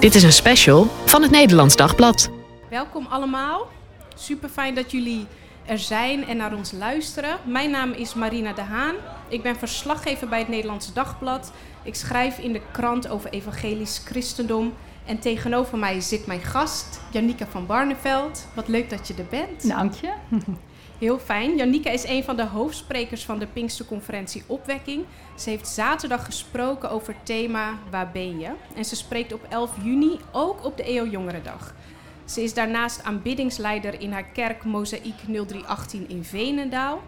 Dit is een special van het Nederlands Dagblad. Welkom allemaal. Super fijn dat jullie er zijn en naar ons luisteren. Mijn naam is Marina de Haan. Ik ben verslaggever bij het Nederlands Dagblad. Ik schrijf in de krant over evangelisch christendom. En tegenover mij zit mijn gast, Janika van Barneveld. Wat leuk dat je er bent. Dank je. Heel fijn. Janika is een van de hoofdsprekers van de Pinksterconferentie Opwekking. Ze heeft zaterdag gesproken over het thema Waar ben je? En ze spreekt op 11 juni ook op de EO Jongerendag. Ze is daarnaast aanbiddingsleider in haar kerk Mozaïek 0318 in Venendaal.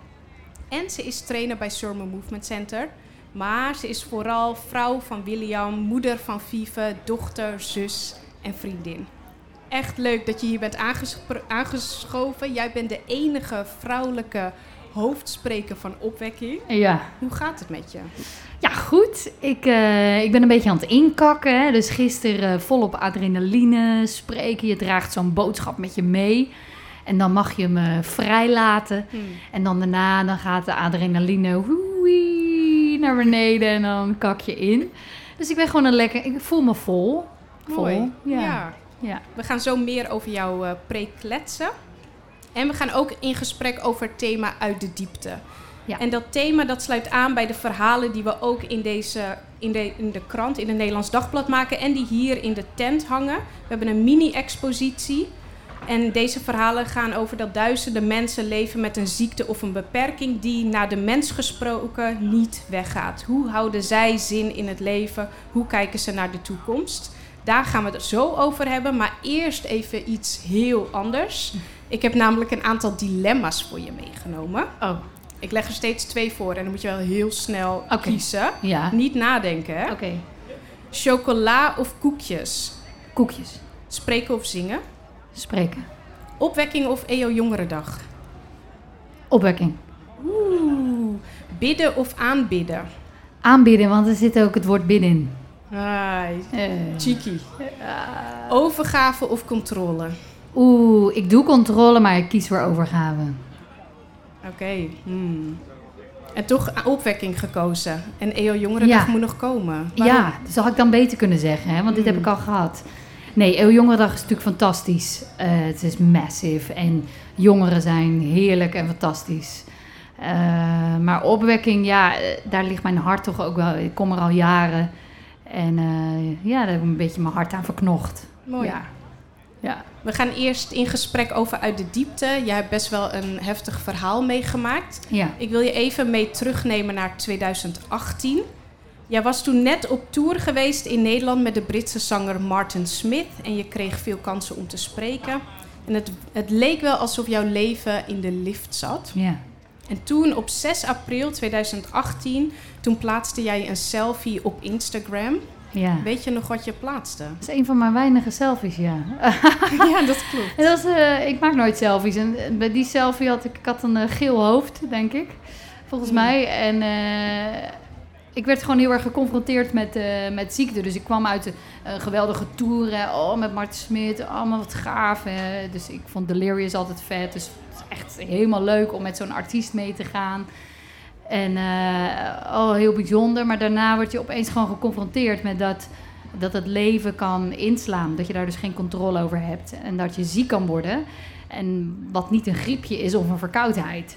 En ze is trainer bij Sermon Movement Center. Maar ze is vooral vrouw van William, moeder van Vive, dochter, zus en vriendin. Echt leuk dat je hier bent aangeschoven. Jij bent de enige vrouwelijke hoofdspreker van Opwekking. Ja. Hoe gaat het met je? Ja, goed. Ik, uh, ik ben een beetje aan het inkakken. Hè. Dus gisteren uh, volop adrenaline spreken. Je draagt zo'n boodschap met je mee. En dan mag je me vrijlaten. Hmm. En dan daarna dan gaat de adrenaline hoei, naar beneden en dan kak je in. Dus ik ben gewoon een lekker... Ik voel me vol. Mooi. Vol. Ja. ja. Ja. We gaan zo meer over jouw uh, preek kletsen. En we gaan ook in gesprek over het thema uit de diepte. Ja. En dat thema dat sluit aan bij de verhalen die we ook in, deze, in, de, in de krant, in het Nederlands Dagblad maken en die hier in de tent hangen. We hebben een mini-expositie. En deze verhalen gaan over dat duizenden mensen leven met een ziekte of een beperking die naar de mens gesproken niet weggaat. Hoe houden zij zin in het leven? Hoe kijken ze naar de toekomst? Daar gaan we het zo over hebben, maar eerst even iets heel anders. Ik heb namelijk een aantal dilemma's voor je meegenomen. Oh. Ik leg er steeds twee voor en dan moet je wel heel snel okay. kiezen. Ja. Niet nadenken? Oké. Okay. Chocola of koekjes? Koekjes. Spreken of zingen? Spreken. Opwekking of EO Jongerendag? Opwekking. Oeh. Bidden of aanbidden? Aanbidden, want er zit ook het woord bidden in. Ai, uh. cheeky. Overgave of controle? Oeh, ik doe controle, maar ik kies voor overgave. Oké. Okay. Hmm. En toch opwekking gekozen. En EO Jongerendag ja. moet nog komen. Waarom? Ja, dat had ik dan beter kunnen zeggen, hè? want hmm. dit heb ik al gehad. Nee, EO Jongerendag is natuurlijk fantastisch. Uh, het is massive en jongeren zijn heerlijk en fantastisch. Uh, maar opwekking, ja, daar ligt mijn hart toch ook wel. Ik kom er al jaren. En uh, ja, daar heb ik een beetje mijn hart aan verknocht. Mooi. Ja. ja. We gaan eerst in gesprek over uit de diepte. Jij hebt best wel een heftig verhaal meegemaakt. Ja. Ik wil je even mee terugnemen naar 2018. Jij was toen net op tour geweest in Nederland met de Britse zanger Martin Smith. En je kreeg veel kansen om te spreken. En het, het leek wel alsof jouw leven in de lift zat. Ja. En toen op 6 april 2018, toen plaatste jij een selfie op Instagram. Ja. Weet je nog wat je plaatste? Dat is een van mijn weinige selfies, ja. ja, dat klopt. En dat was, uh, ik maak nooit selfies. En bij die selfie had ik, ik had een uh, geel hoofd, denk ik. Volgens mm. mij. En uh, ik werd gewoon heel erg geconfronteerd met, met ziekte. Dus ik kwam uit een geweldige tour. Oh, met Martin Smit. Allemaal wat gaaf. Dus ik vond Delirious altijd vet. Dus echt helemaal leuk om met zo'n artiest mee te gaan. En uh, oh, heel bijzonder. Maar daarna word je opeens gewoon geconfronteerd met dat, dat het leven kan inslaan. Dat je daar dus geen controle over hebt. En dat je ziek kan worden. En wat niet een griepje is of een verkoudheid.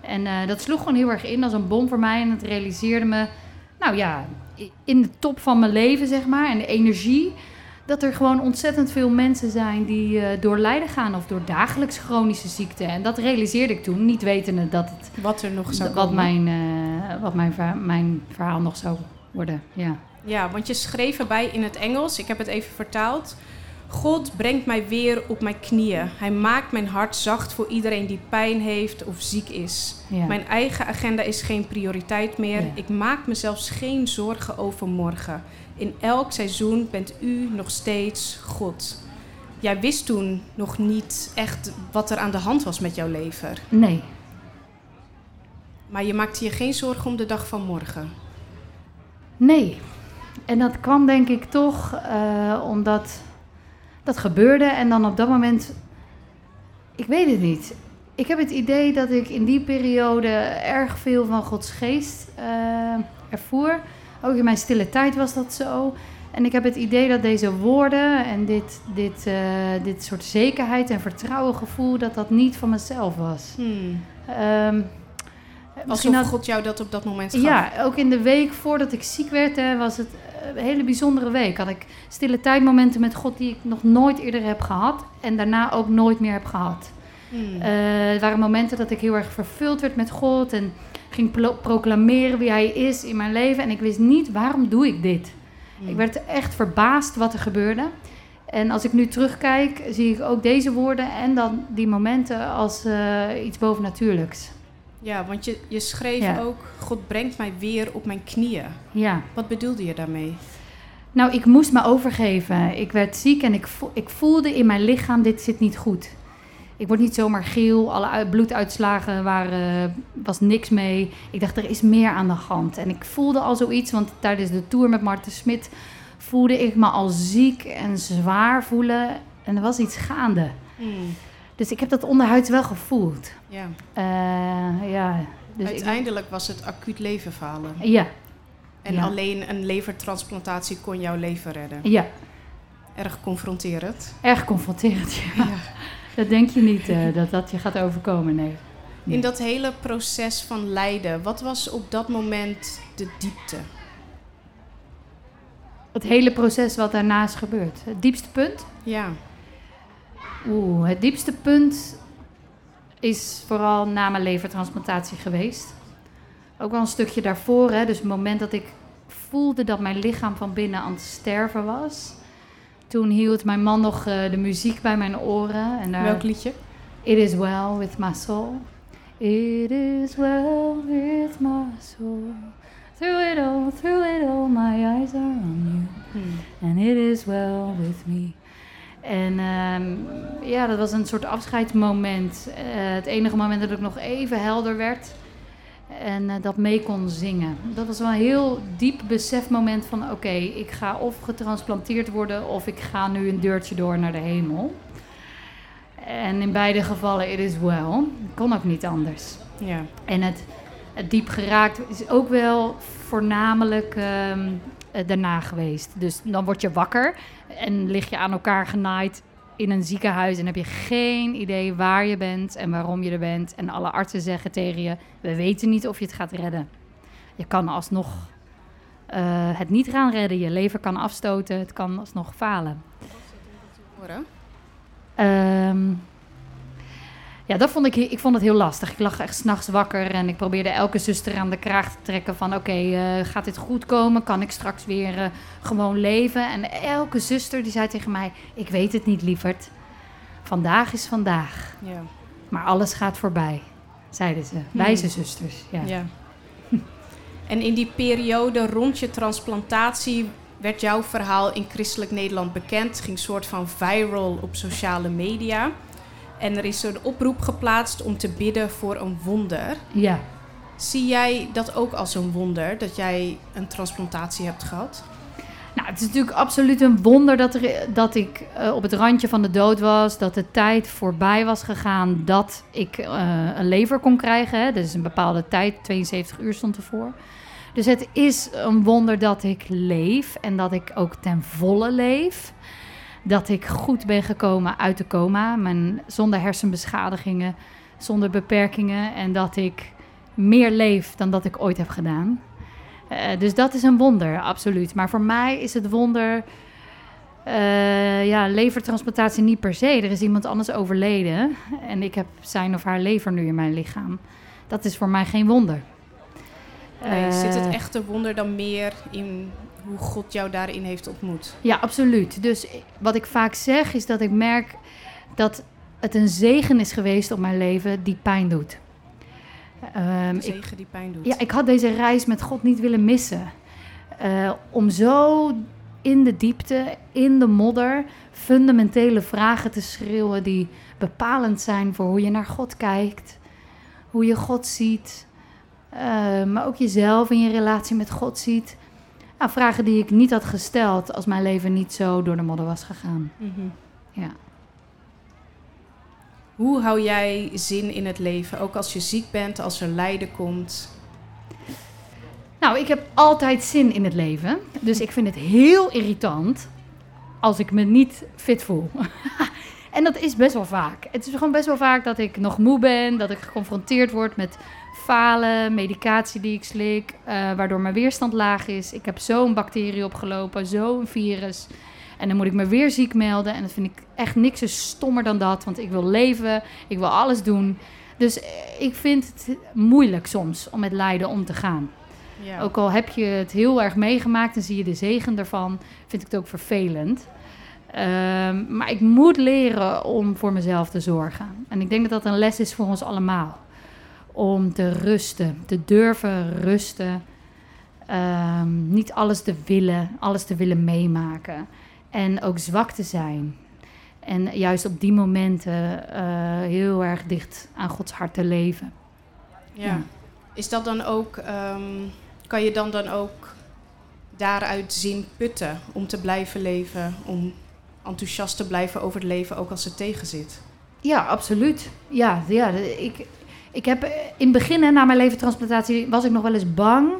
En uh, dat sloeg gewoon heel erg in als een bom voor mij. En het realiseerde me, nou ja, in de top van mijn leven, zeg maar. En de energie dat er gewoon ontzettend veel mensen zijn die uh, door lijden gaan of door dagelijks chronische ziekten. En dat realiseerde ik toen, niet wetende dat het. Wat er nog zou wat Mijn, uh, wat mijn, verhaal, mijn verhaal nog zou worden. Ja. ja, want je schreef erbij in het Engels, ik heb het even vertaald. God brengt mij weer op mijn knieën. Hij maakt mijn hart zacht voor iedereen die pijn heeft of ziek is. Ja. Mijn eigen agenda is geen prioriteit meer. Ja. Ik maak me zelfs geen zorgen over morgen. In elk seizoen bent u nog steeds God. Jij wist toen nog niet echt wat er aan de hand was met jouw leven. Nee. Maar je maakte je geen zorgen om de dag van morgen. Nee. En dat kwam denk ik toch uh, omdat dat gebeurde. En dan op dat moment, ik weet het niet. Ik heb het idee dat ik in die periode erg veel van Gods geest uh, ervoer. Ook in mijn stille tijd was dat zo. En ik heb het idee dat deze woorden en dit, dit, uh, dit soort zekerheid en vertrouwengevoel, dat dat niet van mezelf was. Hmm. Um, Alsof had, God jou dat op dat moment gaf. Ja, ook in de week voordat ik ziek werd, hè, was het hele bijzondere week. Had ik stille tijdmomenten met God die ik nog nooit eerder heb gehad. En daarna ook nooit meer heb gehad. Hmm. Uh, het waren momenten dat ik heel erg vervuld werd met God. En ging proclameren wie hij is in mijn leven. En ik wist niet, waarom doe ik dit? Hmm. Ik werd echt verbaasd wat er gebeurde. En als ik nu terugkijk, zie ik ook deze woorden en dan die momenten als uh, iets bovennatuurlijks. Ja, want je, je schreef ook: God brengt mij weer op mijn knieën. Ja. Wat bedoelde je daarmee? Nou, ik moest me overgeven. Ik werd ziek en ik, ik voelde in mijn lichaam: dit zit niet goed. Ik word niet zomaar geel. Alle bloeduitslagen waren, was niks mee. Ik dacht, er is meer aan de hand. En ik voelde al zoiets, want tijdens de tour met Marten Smit voelde ik me al ziek en zwaar voelen. En er was iets gaande. Hmm. Dus ik heb dat onderhuids wel gevoeld. Ja. Uh, ja dus Uiteindelijk was het acuut levenfalen. Ja. En alleen een levertransplantatie kon jouw leven redden. Ja. Erg confronterend. Erg confronterend, ja. Dat denk je niet uh, dat dat je gaat overkomen, nee. In dat hele proces van lijden, wat was op dat moment de diepte? Het hele proces wat daarnaast gebeurt. Het diepste punt? Ja. Oeh, het diepste punt is vooral na mijn levertransplantatie geweest. Ook wel een stukje daarvoor, hè, dus het moment dat ik voelde dat mijn lichaam van binnen aan het sterven was. Toen hield mijn man nog uh, de muziek bij mijn oren. En daar, Welk liedje? It is well with my soul. It is well with my soul. Through it all, through it all, my eyes are on you. Hmm. And it is well with me. En um, ja, dat was een soort afscheidsmoment. Uh, het enige moment dat ik nog even helder werd en uh, dat mee kon zingen. Dat was wel een heel diep besefmoment van... oké, ik ga of getransplanteerd worden... of ik ga nu een deurtje door naar de hemel. En in beide gevallen, it is well. Kon ook niet anders. Ja. En het diep geraakt is ook wel voornamelijk... Um, uh, daarna geweest. Dus dan word je wakker en lig je aan elkaar genaaid in een ziekenhuis en heb je geen idee waar je bent en waarom je er bent. En alle artsen zeggen tegen je: We weten niet of je het gaat redden. Je kan alsnog uh, het niet gaan redden. Je lever kan afstoten, het kan alsnog falen. Wat horen? Um, ja, dat vond ik, ik vond het heel lastig. Ik lag echt s'nachts wakker en ik probeerde elke zuster aan de kraag te trekken van... oké, eh, gaat dit goed komen? Kan ik straks weer uh, gewoon leven? En elke zuster die zei tegen mij... ik weet het niet, lieverd. Vandaag is vandaag. Ja. Maar alles gaat voorbij, zeiden ze. Hmm. Wijze zusters, ja. ja. en in die periode rond je transplantatie werd jouw verhaal in christelijk Nederland bekend. ging soort van viral op sociale media... En er is een oproep geplaatst om te bidden voor een wonder. Ja. Zie jij dat ook als een wonder, dat jij een transplantatie hebt gehad? Nou, het is natuurlijk absoluut een wonder dat, er, dat ik uh, op het randje van de dood was. Dat de tijd voorbij was gegaan dat ik uh, een lever kon krijgen. Hè. Dus een bepaalde tijd, 72 uur stond ervoor. Dus het is een wonder dat ik leef en dat ik ook ten volle leef dat ik goed ben gekomen uit de coma, mijn, zonder hersenbeschadigingen, zonder beperkingen en dat ik meer leef dan dat ik ooit heb gedaan. Uh, dus dat is een wonder, absoluut. Maar voor mij is het wonder, uh, ja, levertransplantatie niet per se. Er is iemand anders overleden en ik heb zijn of haar lever nu in mijn lichaam. Dat is voor mij geen wonder. Nee, zit het eh, echte wonder dan meer in hoe God jou daarin heeft ontmoet. Ja, absoluut. Dus wat ik vaak zeg is dat ik merk dat het een zegen is geweest op mijn leven die pijn doet. Um, een zegen die pijn doet. Ja, ik had deze reis met God niet willen missen. Uh, om zo in de diepte, in de modder, fundamentele vragen te schreeuwen die bepalend zijn voor hoe je naar God kijkt, hoe je God ziet, uh, maar ook jezelf in je relatie met God ziet. Nou, vragen die ik niet had gesteld als mijn leven niet zo door de modder was gegaan. Mhm. Ja. Hoe hou jij zin in het leven, ook als je ziek bent, als er lijden komt? Nou, ik heb altijd zin in het leven. Dus ik vind het heel irritant als ik me niet fit voel. en dat is best wel vaak. Het is gewoon best wel vaak dat ik nog moe ben, dat ik geconfronteerd word met falen, medicatie die ik slik, uh, waardoor mijn weerstand laag is. Ik heb zo'n bacterie opgelopen, zo'n virus. En dan moet ik me weer ziek melden. En dat vind ik echt niks zo stommer dan dat. Want ik wil leven, ik wil alles doen. Dus eh, ik vind het moeilijk soms om met lijden om te gaan. Ja. Ook al heb je het heel erg meegemaakt en zie je de zegen ervan, vind ik het ook vervelend. Ehm, maar ik moet leren om voor mezelf te zorgen. En ik denk dat dat een les is voor ons allemaal. Om te rusten, te durven rusten. Ehm, niet alles te willen, alles te willen meemaken. En ook zwak te zijn. En juist op die momenten uh, heel erg dicht aan Gods hart te leven. Ja. Is dat dan ook, um, kan je dan dan ook daaruit zin putten om te blijven leven, om enthousiast te blijven over het leven, ook als het tegenzit? Ja, absoluut. Ja, ja ik, ik heb in het begin, na mijn leventransplantatie, was ik nog wel eens bang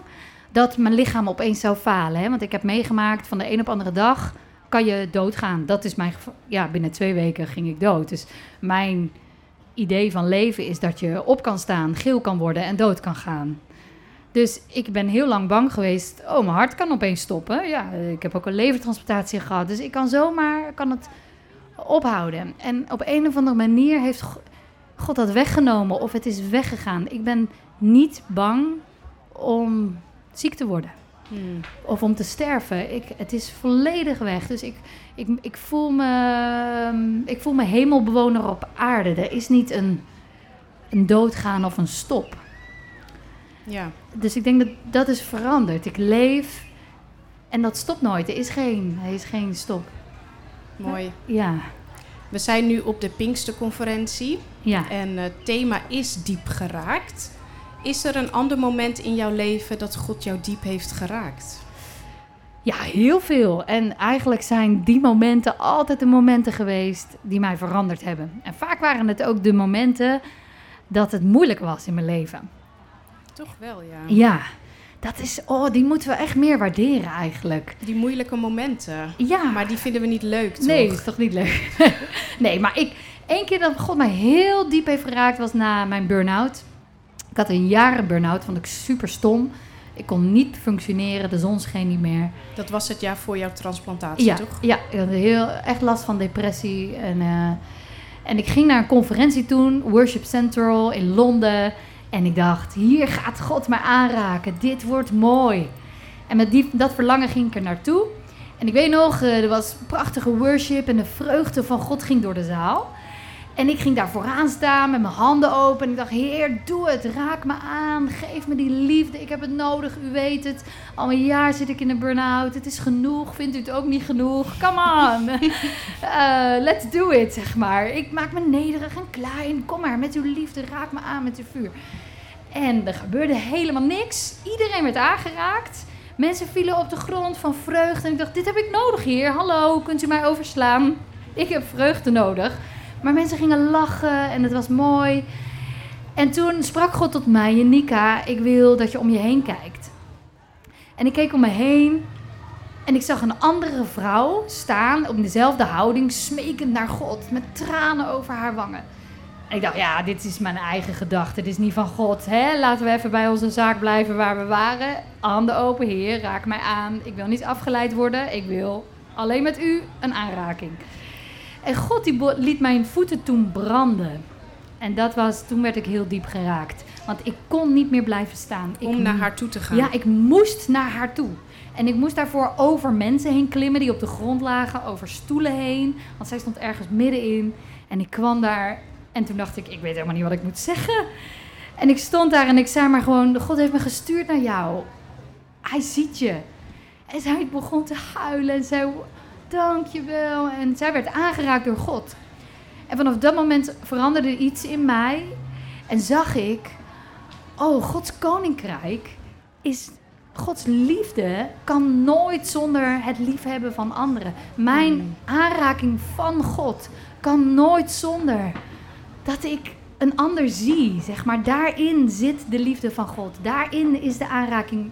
dat mijn lichaam opeens zou falen. Hè? Want ik heb meegemaakt van de een op andere dag kan je doodgaan. Dat is mijn Ja, binnen twee weken ging ik dood. Dus mijn idee van leven is dat je op kan staan, geel kan worden en dood kan gaan. Dus ik ben heel lang bang geweest. Oh, mijn hart kan opeens stoppen. Ja, ik heb ook een levertransplantatie gehad. Dus ik kan zomaar kan het ophouden. En op een of andere manier heeft God dat weggenomen of het is weggegaan. Ik ben niet bang om ziek te worden. Hmm. Of om te sterven. Ik, het is volledig weg. Dus ik, ik, ik, voel me, ik voel me hemelbewoner op aarde. Er is niet een, een doodgaan of een stop. Ja. Dus ik denk dat dat is veranderd. Ik leef en dat stopt nooit. Er is geen, er is geen stop. Mooi. Ja. We zijn nu op de Pinksterconferentie. Ja. En het thema is diep geraakt. Is er een ander moment in jouw leven dat God jou diep heeft geraakt? Ja, heel veel. En eigenlijk zijn die momenten altijd de momenten geweest die mij veranderd hebben. En vaak waren het ook de momenten dat het moeilijk was in mijn leven. Toch wel, ja. Ja, dat is, oh, die moeten we echt meer waarderen eigenlijk. Die moeilijke momenten. Ja. Maar die vinden we niet leuk, toch? Nee, is toch niet leuk. nee, maar ik, één keer dat God mij heel diep heeft geraakt was na mijn burn-out. Ik had een jaren burn-out, vond ik super stom. Ik kon niet functioneren, de zon scheen niet meer. Dat was het jaar voor jouw transplantatie, ja, toch? Ja, ik had heel, echt last van depressie. En, uh, en ik ging naar een conferentie toen, Worship Central in Londen. En ik dacht, hier gaat God mij aanraken. Dit wordt mooi. En met die, dat verlangen ging ik er naartoe. En ik weet nog, uh, er was prachtige worship en de vreugde van God ging door de zaal. En ik ging daar vooraan staan met mijn handen open. En ik dacht, Heer, doe het. Raak me aan. Geef me die liefde. Ik heb het nodig. U weet het. Al een jaar zit ik in een burn-out. Het is genoeg. Vindt u het ook niet genoeg? Come on. uh, let's do it, zeg maar. Ik maak me nederig en klein. Kom maar, met uw liefde. Raak me aan met uw vuur. En er gebeurde helemaal niks. Iedereen werd aangeraakt. Mensen vielen op de grond van vreugde. En ik dacht, dit heb ik nodig, Heer. Hallo, kunt u mij overslaan? Ik heb vreugde nodig. Maar mensen gingen lachen en het was mooi. En toen sprak God tot mij, Janika, ik wil dat je om je heen kijkt. En ik keek om me heen en ik zag een andere vrouw staan op dezelfde houding, smekend naar God, met tranen over haar wangen. En ik dacht, ja, dit is mijn eigen gedachte, dit is niet van God. Hè? Laten we even bij onze zaak blijven waar we waren. Handen open, Heer, raak mij aan. Ik wil niet afgeleid worden, ik wil alleen met u een aanraking. En God die liet mijn voeten toen branden. En dat was, toen werd ik heel diep geraakt. Want ik kon niet meer blijven staan. Om naar haar toe te gaan? Ja, ik moest naar haar toe. En ik moest daarvoor over mensen heen klimmen die op de grond lagen, over stoelen heen. Want zij stond ergens middenin. En ik kwam daar en toen dacht ik, ik weet helemaal niet wat ik moet zeggen. En ik stond daar en ik zei maar gewoon, God heeft me gestuurd naar jou. Hij ziet je. En zij begon te huilen en zei, dankjewel. En zij werd aangeraakt door God. En vanaf dat moment veranderde iets in mij. En zag ik, oh, Gods koninkrijk is. Gods liefde kan nooit zonder het liefhebben van anderen. Mijn hmm. aanraking van God kan nooit zonder dat ik een ander zie. Zeg maar, daarin zit de liefde van God. Daarin is de aanraking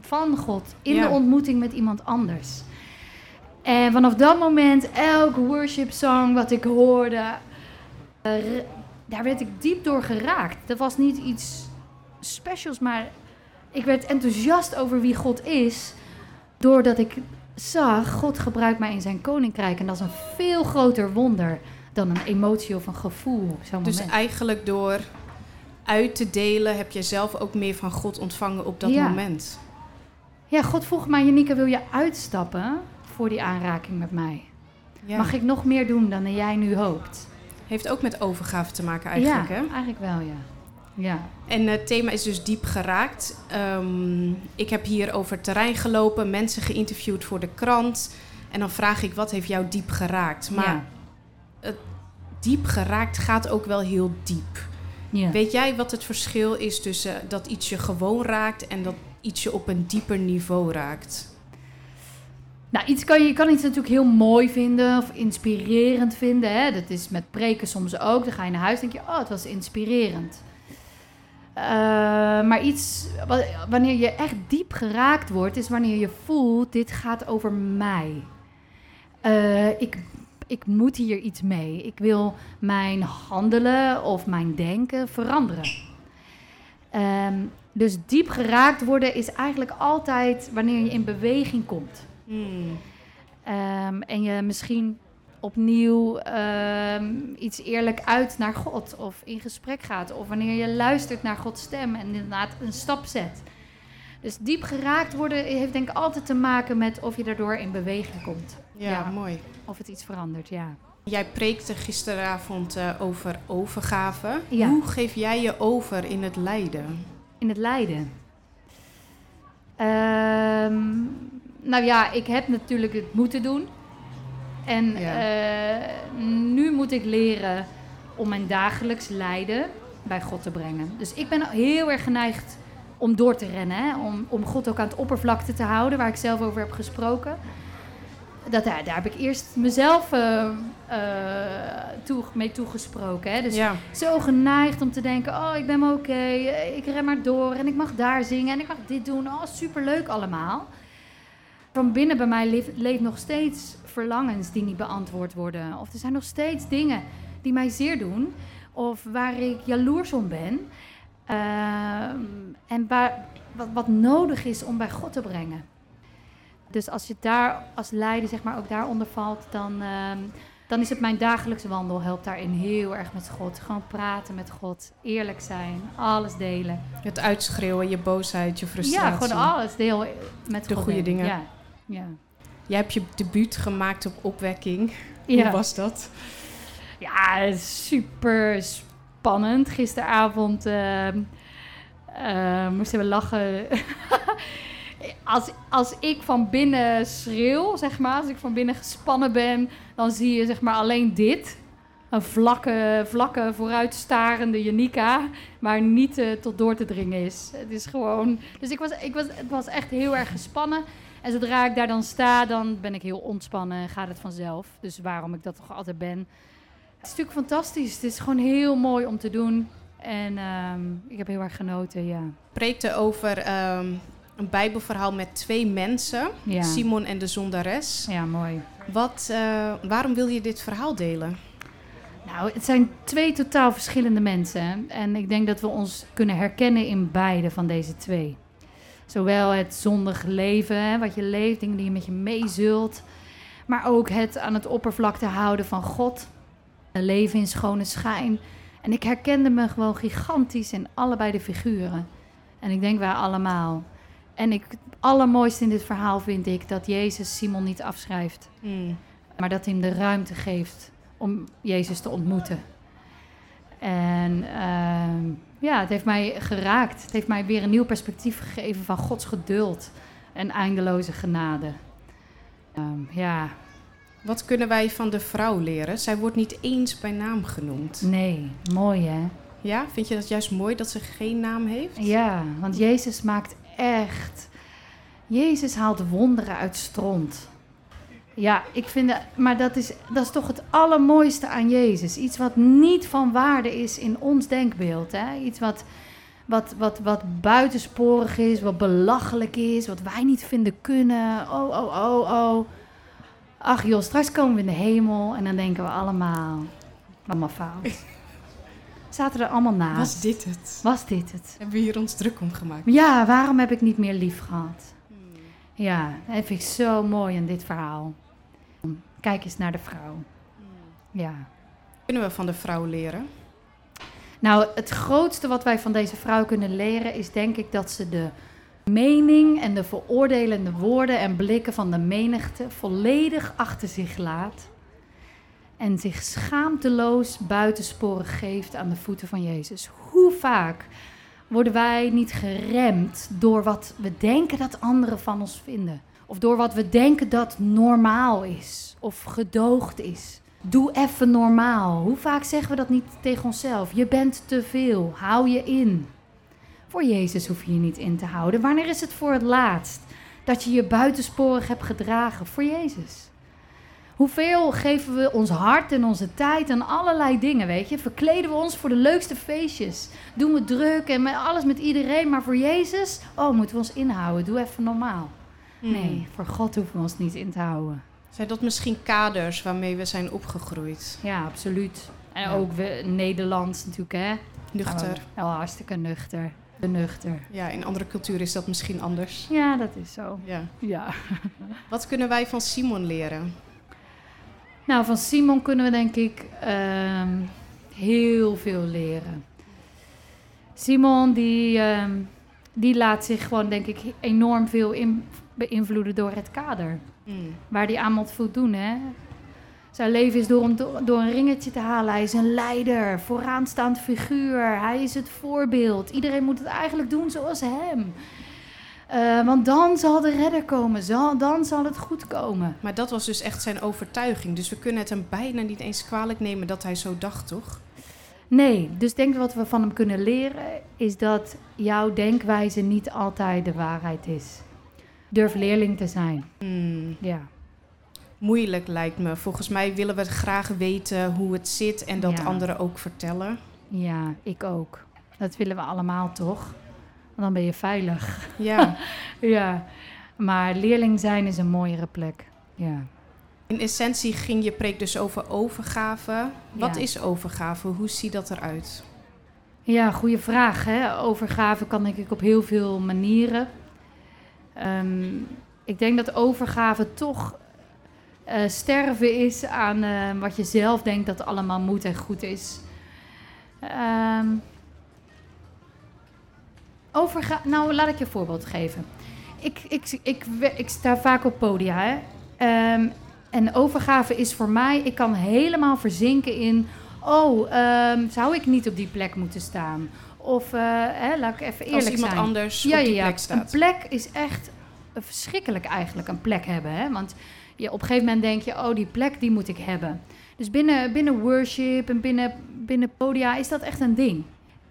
van God in de ontmoeting met iemand anders. En vanaf dat moment, elke worship song wat ik hoorde, uh, daar werd ik diep door geraakt. Dat was niet iets specials, maar ik werd enthousiast over wie God is. Doordat ik zag, God gebruikt mij in zijn koninkrijk. En dat is een veel groter wonder dan een emotie of een gevoel. Dus eigenlijk door uit te delen heb je zelf ook meer van God ontvangen op dat moment. Ja, God vroeg mij, Janika, wil je uitstappen voor die aanraking met mij? Mag ik nog meer doen dan jij nu hoopt? Heeft ook met overgave te maken eigenlijk, ja, hè? eigenlijk wel, ja. ja. En het thema is dus diep geraakt. Ehm, ik heb hier over terrein gelopen, mensen geïnterviewd voor de krant. En dan vraag ik, wat heeft jou diep geraakt? Maar het diep geraakt gaat ook wel heel diep. Ja. Weet jij wat het verschil is tussen dat iets je gewoon raakt en dat iets je op een dieper niveau raakt? Nou, iets kan, je kan iets natuurlijk heel mooi vinden of inspirerend vinden. Hè? Dat is met preken soms ook. Dan ga je naar huis en denk je, oh, het was inspirerend. Uh, maar iets, wanneer je echt diep geraakt wordt, is wanneer je voelt, dit gaat over mij. Uh, ik, ik moet hier iets mee. Ik wil mijn handelen of mijn denken veranderen. Um, dus diep geraakt worden is eigenlijk altijd wanneer je in beweging komt. Ehm, en je misschien opnieuw um, iets eerlijk uit naar God of in gesprek gaat. Of wanneer je luistert naar Gods stem en inderdaad een stap zet. Dus diep geraakt worden heeft denk ik altijd te maken met of je daardoor in beweging komt. Ja, mooi. Of het iets verandert, ja. Jij preekte gisteravond uh, over overgave. Hoe geef jij je over in het lijden? In het lijden? Um, nou ja, ik heb natuurlijk het moeten doen. En eh, nu moet ik leren om mijn dagelijks lijden bij God te brengen. Dus ik ben heel erg geneigd om door te rennen. Hè? Om, om God ook aan het oppervlakte te houden, waar ik zelf over heb gesproken. Dat, daar, daar heb ik eerst mezelf uh, toe, mee toegesproken. Hè? Dus zo geneigd om te denken: oh, ik ben oké, ik ren maar door en ik mag daar zingen en ik mag dit doen. Oh, superleuk allemaal van binnen bij mij leeft, leeft, nog steeds verlangens die niet beantwoord worden. Of er zijn nog steeds dingen die mij zeer doen. Of waar ik jaloers om ben. Ehm, en waar, wat, wat, nodig is om bij God te brengen. Dus als je daar als leider zeg maar ook daaronder valt, dan, ehm, dan is het mijn dagelijkse wandel. Helpt daarin heel erg met God. Gewoon praten met God, eerlijk zijn, alles delen. Het uitschreeuwen, je boosheid, je frustratie. Ja, gewoon alles deel met De goede dingen. Ja, ja. Jij hebt je debuut gemaakt op opwekking. Hoe was dat? Ja, super spannend. Gisteravond uh, uh, moesten we lachen. als, als ik van binnen schreeuw, zeg maar, als ik van binnen gespannen ben, dan zie je zeg maar alleen dit. Een vlakke, vlakke vooruitstarende Janika, maar niet uh, tot door te dringen is. Het is gewoon. Dus ik was, ik was, het was echt heel erg gespannen. En zodra ik daar dan sta, dan ben ik heel ontspannen en gaat het vanzelf. Dus waarom ik dat toch altijd ben. Het is natuurlijk fantastisch. Het is gewoon heel mooi om te doen. En ehm, ik heb heel erg genoten, ja. Preekte over ehm, een bijbelverhaal met twee mensen. Simon en de zondares. Ja, mooi. Wat, uh, waarom wil je dit verhaal delen? Nou, het zijn twee totaal verschillende mensen. En ik denk dat we ons kunnen herkennen in beide van deze twee. Zowel het zondige leven, hè, wat je leeft, dingen die je met je meezult. Maar ook het aan het oppervlakte houden van God. Een leven in schone schijn. En ik herkende me gewoon gigantisch in allebei de figuren. En ik denk wij allemaal. En ik, het allermooiste in dit verhaal vind ik dat Jezus Simon niet afschrijft. Mm. Maar dat hij hem de ruimte geeft om Jezus te ontmoeten. En uh, ja, het heeft mij geraakt. Het heeft mij weer een nieuw perspectief gegeven van Gods geduld en eindeloze genade. Um, ja. Wat kunnen wij van de vrouw leren? Zij wordt niet eens bij naam genoemd. Nee, mooi hè? Ja, vind je dat juist mooi dat ze geen naam heeft? Ja, want Jezus maakt echt. Jezus haalt wonderen uit stront. Ja, ik vind dat, maar dat is, dat is toch het allermooiste aan Jezus. Iets wat niet van waarde is in ons denkbeeld. Hè? Iets wat, wat, wat, wat buitensporig is, wat belachelijk is, wat wij niet vinden kunnen. Oh, oh, oh, oh. Ach joh, straks komen we in de hemel en dan denken we allemaal, allemaal fout. Zaten er allemaal naast. Was dit het? Was dit het? Hebben we hier ons druk om gemaakt? Ja, waarom heb ik niet meer lief gehad? Ja, dat vind ik zo mooi in dit verhaal. Kijk eens naar de vrouw. Ja. Kunnen we van de vrouw leren? Nou, het grootste wat wij van deze vrouw kunnen leren is denk ik dat ze de mening en de veroordelende woorden en blikken van de menigte volledig achter zich laat en zich schaamteloos buitensporen geeft aan de voeten van Jezus. Hoe vaak worden wij niet geremd door wat we denken dat anderen van ons vinden? Of door wat we denken dat normaal is of gedoogd is? Doe even normaal. Hoe vaak zeggen we dat niet tegen onszelf? Je bent te veel. Hou je in. Voor Jezus hoef je je niet in te houden. Wanneer is het voor het laatst dat je je buitensporig hebt gedragen voor Jezus? Hoeveel geven we ons hart en onze tijd aan allerlei dingen, weet je? Verkleden we ons voor de leukste feestjes? Doen we druk en met alles met iedereen, maar voor Jezus, oh, moeten we ons inhouden. Doe even normaal. Nee, voor God hoeven we ons niet in te houden. Zijn dat misschien kaders waarmee we zijn opgegroeid? Ja, absoluut. En ook we, Nederlands natuurlijk, hè? Nuchter. Wel hartstikke nuchter. Nuchter. Ja, in andere culturen is dat misschien anders. Ja, dat is zo. Ja. ja. Wat kunnen wij van Simon leren? Nou, van Simon kunnen we denk ik ehm, heel veel leren. Simon die, ehm, die laat zich gewoon denk ik enorm veel in, beïnvloeden door het kader. Hmm. Waar hij aan moet voldoen. Hè? Zijn leven is door een, door een ringetje te halen. Hij is een leider, vooraanstaand figuur. Hij is het voorbeeld. Iedereen moet het eigenlijk doen zoals hem. Uh, want dan zal de redder komen, zal, dan zal het goed komen. Maar dat was dus echt zijn overtuiging. Dus we kunnen het hem bijna niet eens kwalijk nemen dat hij zo dacht, toch? Nee, dus denk wat we van hem kunnen leren is dat jouw denkwijze niet altijd de waarheid is. Durf leerling te zijn. Hmm. Ja. Moeilijk lijkt me. Volgens mij willen we graag weten hoe het zit en dat Ja. anderen ook vertellen. Ja, ik ook. Dat willen we allemaal toch? Want dan ben je veilig. Ja. Ja, maar leerling zijn is een mooiere plek. Ja. In essentie ging je preek dus over overgave. Wat Ja. is overgave? Hoe ziet dat eruit? Ja, goede vraag. Hè? Overgave kan denk ik op heel veel manieren. Ehm, ik denk dat overgave toch eh, sterven is aan eh, wat je zelf denkt dat allemaal moet en goed is. Ehm overga nou, laat ik je een voorbeeld geven. Ik, ik, ik, ik sta vaak op podia. Hè? Ehm, en overgave is voor mij, ik kan helemaal verzinken in oh, zou ik niet op die plek moeten staan? Of, eh, hè, laat ik even eerlijk Als iemand zijn. anders ja, op die ja, plek staat. Een plek is echt verschrikkelijk eigenlijk, een plek hebben. Hè? Want je, op een gegeven moment denk je, oh, die plek die moet ik hebben. Dus binnen, binnen worship en binnen, binnen podia is dat echt een ding.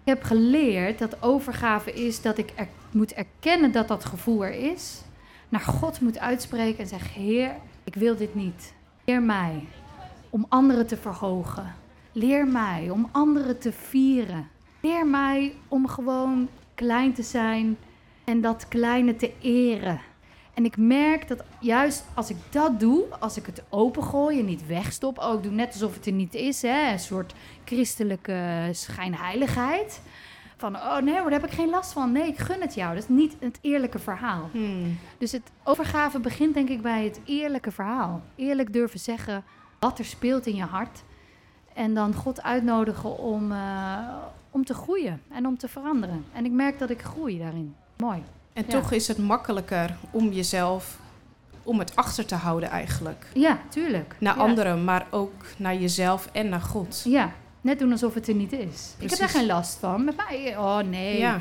Ik heb geleerd dat overgave is dat ik er, moet erkennen dat dat gevoel er is. Naar God moet uitspreken en zeggen, Heer, ik wil dit niet. Leer mij om anderen te verhogen. Leer mij om anderen te vieren. Leer mij om gewoon klein te zijn en dat kleine te eren. En ik merk dat juist als ik dat doe, als ik het opengooi en niet wegstop, ook doe net alsof het er niet is, hè, een soort christelijke schijnheiligheid. Van, oh nee, maar daar heb ik geen last van. Nee, ik gun het jou. Dat is niet het eerlijke verhaal. Hmm. Dus het overgave begint denk ik bij het eerlijke verhaal. Eerlijk durven zeggen wat er speelt in je hart. En dan God uitnodigen om, eh, om te groeien en om te veranderen. En ik merk dat ik groei daarin. Mooi. En Ja. toch is het makkelijker om jezelf, om het achter te houden eigenlijk. Ja, tuurlijk. Naar Ja. anderen, maar ook naar jezelf en naar God. Ja, net doen alsof het er niet is. Ik heb daar geen last van. Met mij, oh nee. Ja,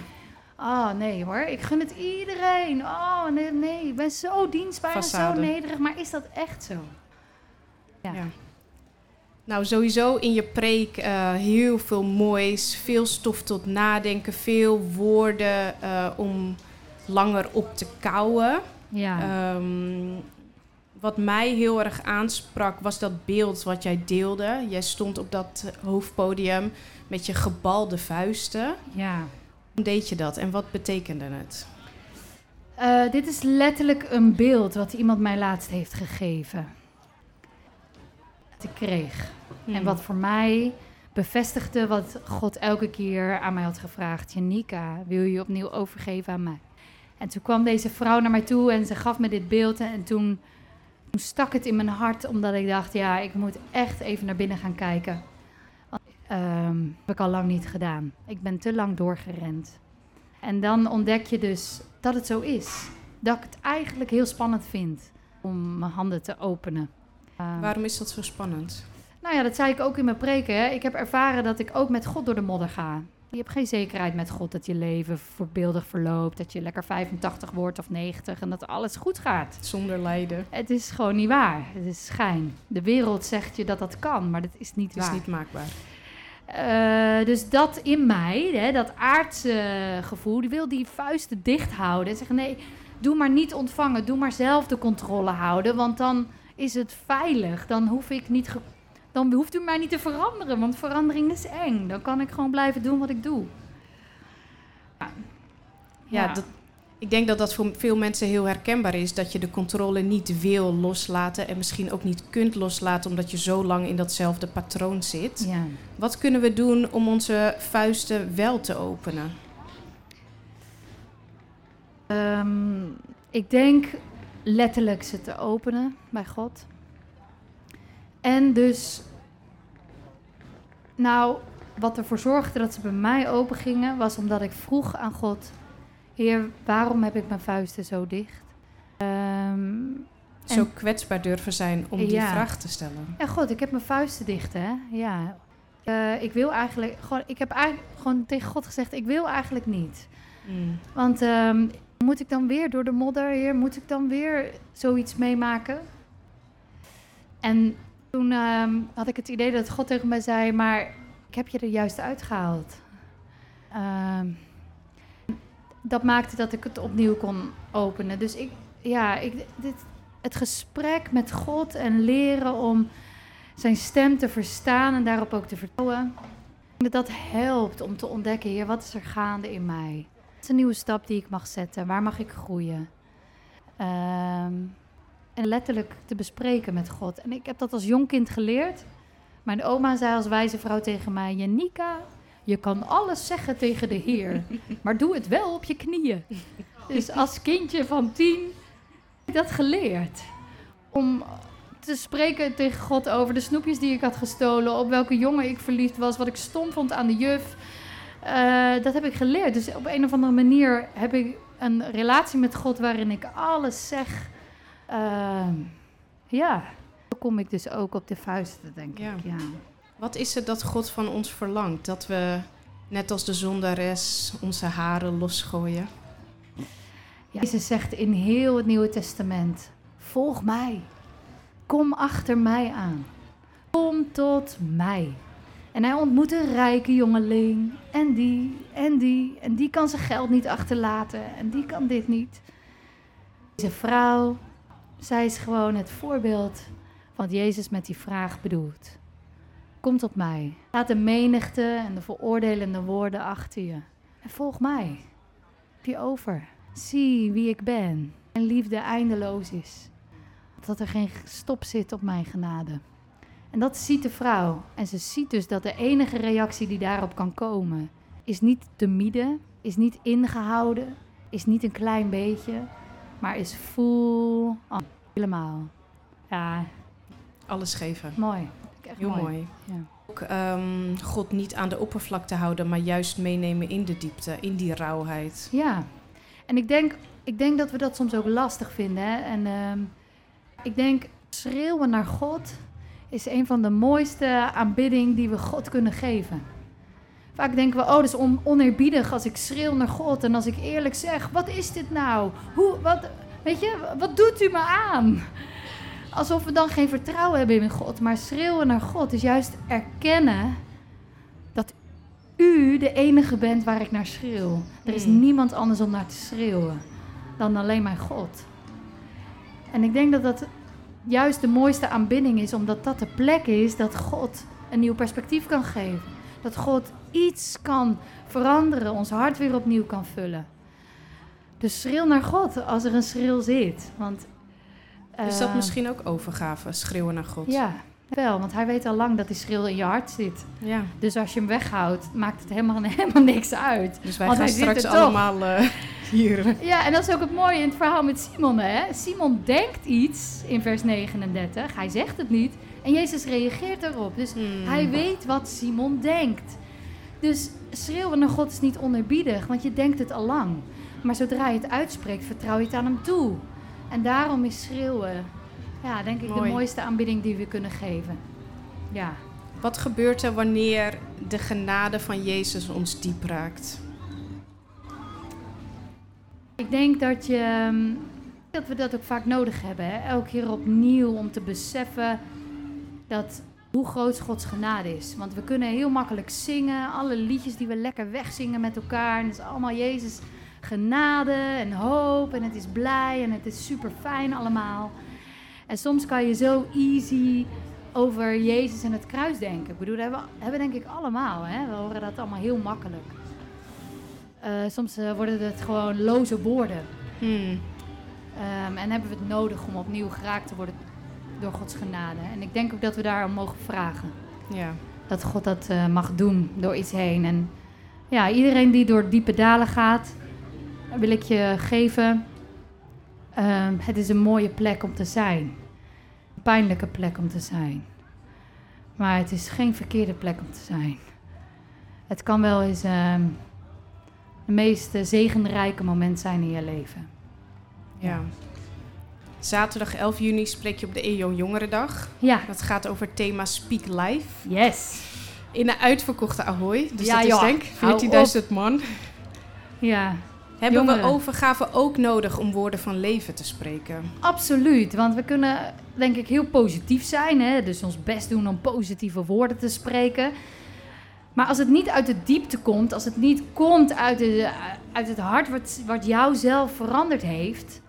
Oh nee hoor, ik gun het iedereen. Oh nee, nee. ik ben zo dienstbaar en zo nederig. Maar is dat echt zo? Ja. Ja. Nou, sowieso in je preek eh, heel veel moois, veel stof tot nadenken, veel woorden eh, om langer op te kouwen. Ja. Ehm, wat mij heel erg aansprak was dat beeld wat jij deelde. Jij stond op dat hoofdpodium met je gebalde vuisten. ja. Hoe deed je dat en wat betekende het? Uh, dit is letterlijk een beeld wat iemand mij laatst heeft gegeven. Ik kreeg. En Hmm. wat voor mij bevestigde wat God elke keer aan mij had gevraagd. Janika, wil je je opnieuw overgeven aan mij? En toen kwam deze vrouw naar mij toe en ze gaf me dit beeld. En toen, toen stak het in mijn hart, omdat ik dacht, ja, ik moet echt even naar binnen gaan kijken. Ehm, heb ik al lang niet gedaan. Ik ben te lang doorgerend. En dan ontdek je dus dat het zo is. Dat ik het eigenlijk heel spannend vind om mijn handen te openen. Ehm, Waarom is dat zo spannend? nou ja, dat zei ik ook in mijn preken. Hè. Ik heb ervaren dat ik ook met God door de modder ga. Je hebt geen zekerheid met God dat je leven voorbeeldig verloopt. Dat je lekker 85 wordt of 90 en dat alles goed gaat. Zonder lijden. Het is gewoon niet waar. Het is schijn. De wereld zegt je dat dat kan, maar dat is niet Het is waar. niet maakbaar. Eh, dus dat in mij, hè, dat aardse gevoel, die wil die vuisten dicht houden. En zeggen, nee, doe maar niet ontvangen. Doe maar zelf de controle houden, want dan is het veilig. Dan hoef ik niet... dan hoeft u mij niet te veranderen, want verandering is eng. Dan kan ik gewoon blijven doen wat ik doe. Ja, Ja, Dat, ik denk dat dat voor veel mensen heel herkenbaar is. Dat je de controle niet wil loslaten. En misschien ook niet kunt loslaten omdat je zo lang in datzelfde patroon zit. ja. Wat kunnen we doen om onze vuisten wel te openen? Ehm, ik denk letterlijk ze te openen bij God. En dus, nou, wat ervoor zorgde dat ze bij mij open gingen, was omdat ik vroeg aan God: Heer, waarom heb ik mijn vuisten zo dicht? Ehm, Zo En- kwetsbaar durven zijn om die vraag te stellen. ja, God, ik heb mijn vuisten dicht, hè? Ja. Eh, ik wil eigenlijk, gewoon, ik heb eigenlijk gewoon tegen God gezegd: Ik wil eigenlijk niet. Mm. Want ehm, moet ik dan weer door de modder, heer? Moet ik dan weer zoiets meemaken? En toen ehm, had ik het idee dat God tegen mij zei, maar ik heb je er juist uitgehaald. Ehm, dat maakte dat ik het opnieuw kon openen. Dus ik, ja, ik, dit, het gesprek met God en leren om zijn stem te verstaan en daarop ook te vertrouwen. Dat helpt om te ontdekken, heer, wat is er gaande in mij? Is een nieuwe stap die ik mag zetten? Waar mag ik groeien? Ehm, en letterlijk te bespreken met God. En ik heb dat als jong kind geleerd. Mijn oma zei als wijze vrouw tegen mij: Janika, je kan alles zeggen tegen de Heer, maar doe het wel op je knieën. Dus als kindje van tien heb ik dat geleerd. Om te spreken tegen God over de snoepjes die ik had gestolen, op welke jongen ik verliefd was, wat ik stom vond aan de juf. Eh, dat heb ik geleerd. Dus op een of andere manier heb ik een relatie met God waarin ik alles zeg. Ehm, ja, zo kom ik dus ook op de vuisten, denk Ja. ik. Ja. Wat is het dat God van ons verlangt? Dat we, net als de zondares, onze haren losgooien? Jezus zegt in heel het Nieuwe Testament: Volg mij. Kom achter mij aan. Kom tot mij. En hij ontmoet een rijke jongeling. En die, en die. En die kan zijn geld niet achterlaten. En die kan dit niet. Deze vrouw, zij is gewoon het voorbeeld van wat Jezus met die vraag bedoelt. Kom tot mij. Laat de menigte en de veroordelende woorden achter je. En volg mij. Heb je over. Zie wie ik ben. En liefde eindeloos is. Dat er geen stop zit op mijn genade. En dat ziet de vrouw. En ze ziet dus dat de enige reactie die daarop kan komen, is niet te mieden, is niet ingehouden, is niet een klein beetje, maar is full on. Helemaal. Ja, Alles geven. mooi. Heel mooi. Ja. Ook ehm, God niet aan de oppervlakte houden, maar juist meenemen in de diepte, in die rauwheid. Ja, en ik denk, ik denk dat we dat soms ook lastig vinden. Hè? En ehm, ik denk, schreeuwen naar God is een van de mooiste aanbidding die we God kunnen geven. Vaak denken we, oh, dat is on- oneerbiedig als ik schreeuw naar God. En als ik eerlijk zeg, wat is dit nou? Hoe, wat, weet je, wat doet u me aan? Alsof we dan geen vertrouwen hebben in God. Maar schreeuwen naar God is juist erkennen dat u de enige bent waar ik naar schreeuw. Er is Mm. niemand anders om naar te schreeuwen dan alleen mijn God. En ik denk dat dat juist de mooiste aanbidding is, omdat dat de plek is dat God een nieuw perspectief kan geven. Dat God iets kan veranderen, ons hart weer opnieuw kan vullen. Dus schreeuw naar God als er een schreeuw zit. Want, is dat eh, misschien ook overgave, schreeuwen naar God? Ja, wel, want hij weet al lang dat die schreeuw in je hart zit. ja. Dus als je hem weghoudt, maakt het helemaal, helemaal niks uit. Dus wij Want gaan straks allemaal eh, hier. Ja, en dat is ook het mooie in het verhaal met Simon. Hè? Simon denkt iets in vers 39. Hij zegt het niet. En Jezus reageert erop. Dus Hmm. hij weet wat Simon denkt. Dus schreeuwen naar God is niet onerbiedig, want je denkt het al lang. Maar zodra je het uitspreekt, vertrouw je het aan hem toe. En daarom is schreeuwen, ja, denk ik, de Mooi. mooiste aanbidding die we kunnen geven. Ja. Wat gebeurt er wanneer de genade van Jezus ons diep raakt? Ik denk dat, je, ehm, dat we dat ook vaak nodig hebben. Hè? Elke keer opnieuw om te beseffen dat hoe groot Gods genade is. Want we kunnen heel makkelijk zingen. Alle liedjes die we lekker wegzingen met elkaar. En het is allemaal Jezus genade en hoop. En het is blij en het is super fijn allemaal. En soms kan je zo easy over Jezus en het kruis denken. Ik bedoel, dat hebben, we- hebben denk ik allemaal. Hè? We horen dat allemaal heel makkelijk. Eh, soms eh, worden het gewoon loze woorden. Hmm. Ehm, en hebben we het nodig om opnieuw geraakt te worden door Gods genade. En ik denk ook dat we daarom mogen vragen. Ja. Dat God dat eh, mag doen door iets heen. En ja, iedereen die door diepe dalen gaat, wil ik je geven. ehm, het is een mooie plek om te zijn. Een pijnlijke plek om te zijn. Maar het is geen verkeerde plek om te zijn. Het kan wel eens ehm het meest eh, zegenrijke moment zijn in je leven. ja. Zaterdag 11 juni spreek je op de EO Jongerendag. Ja, Dat gaat over het thema Speak Life. yes. In een uitverkochte Ahoy. Dus Ja, dat is denk Hou ik 14.000 man. Ja, Hebben we overgave ook nodig om woorden van leven te spreken? absoluut. Want we kunnen, denk ik, heel positief zijn. Hè? Dus ons best doen om positieve woorden te spreken. Maar als het niet uit de diepte komt, als het niet komt uit, de, uit het hart wat, wat jou zelf veranderd heeft,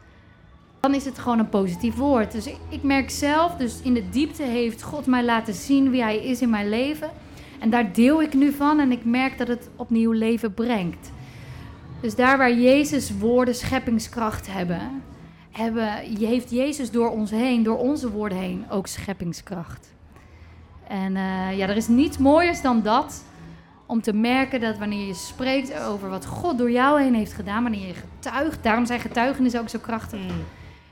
dan is het gewoon een positief woord. Dus ik, merk zelf, dus in de diepte heeft God mij laten zien wie Hij is in mijn leven. En daar deel ik nu van en ik merk dat het opnieuw leven brengt. Dus daar waar Jezus woorden scheppingskracht hebben, hebben, heeft Jezus door ons heen, door onze woorden heen, ook scheppingskracht. En eh, ja, er is niets mooiers dan dat. Om te merken dat wanneer je spreekt over wat God door jou heen heeft gedaan, wanneer je getuigt, daarom zijn getuigenissen ook zo krachtig, Hmm.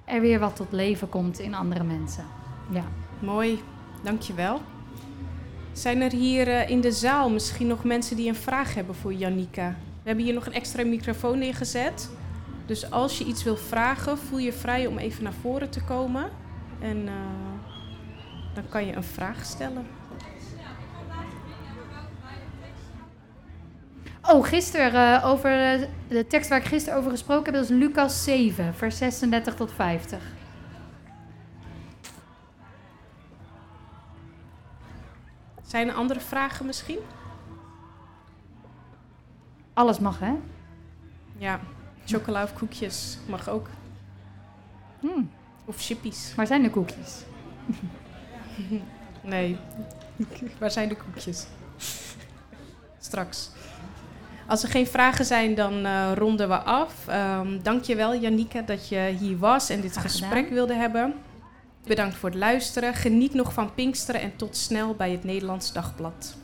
er weer wat tot leven komt in andere mensen. Ja. Mooi, dankjewel. Zijn er hier eh, in de zaal misschien nog mensen die een vraag hebben voor Janika? We hebben hier nog een extra microfoon neergezet. Dus als je iets wil vragen, voel je vrij om even naar voren te komen. En eh, dan kan je een vraag stellen. Oh, gisteren eh, over eh, de tekst waar ik gisteren over gesproken heb, dat is Lucas 7, vers 36 tot 50. Zijn er andere vragen misschien? Alles mag, hè? Ja, chocola of koekjes mag ook. Hmm, Of chippies. waar zijn de koekjes? Nee, waar zijn de koekjes? Straks. Als er geen vragen zijn, dan eh, ronden we af. Dank dankjewel, Janika, dat je hier was en dit Graag gesprek gedaan. wilde hebben. Bedankt voor het luisteren. Geniet nog van Pinksteren en tot snel bij het Nederlands Dagblad.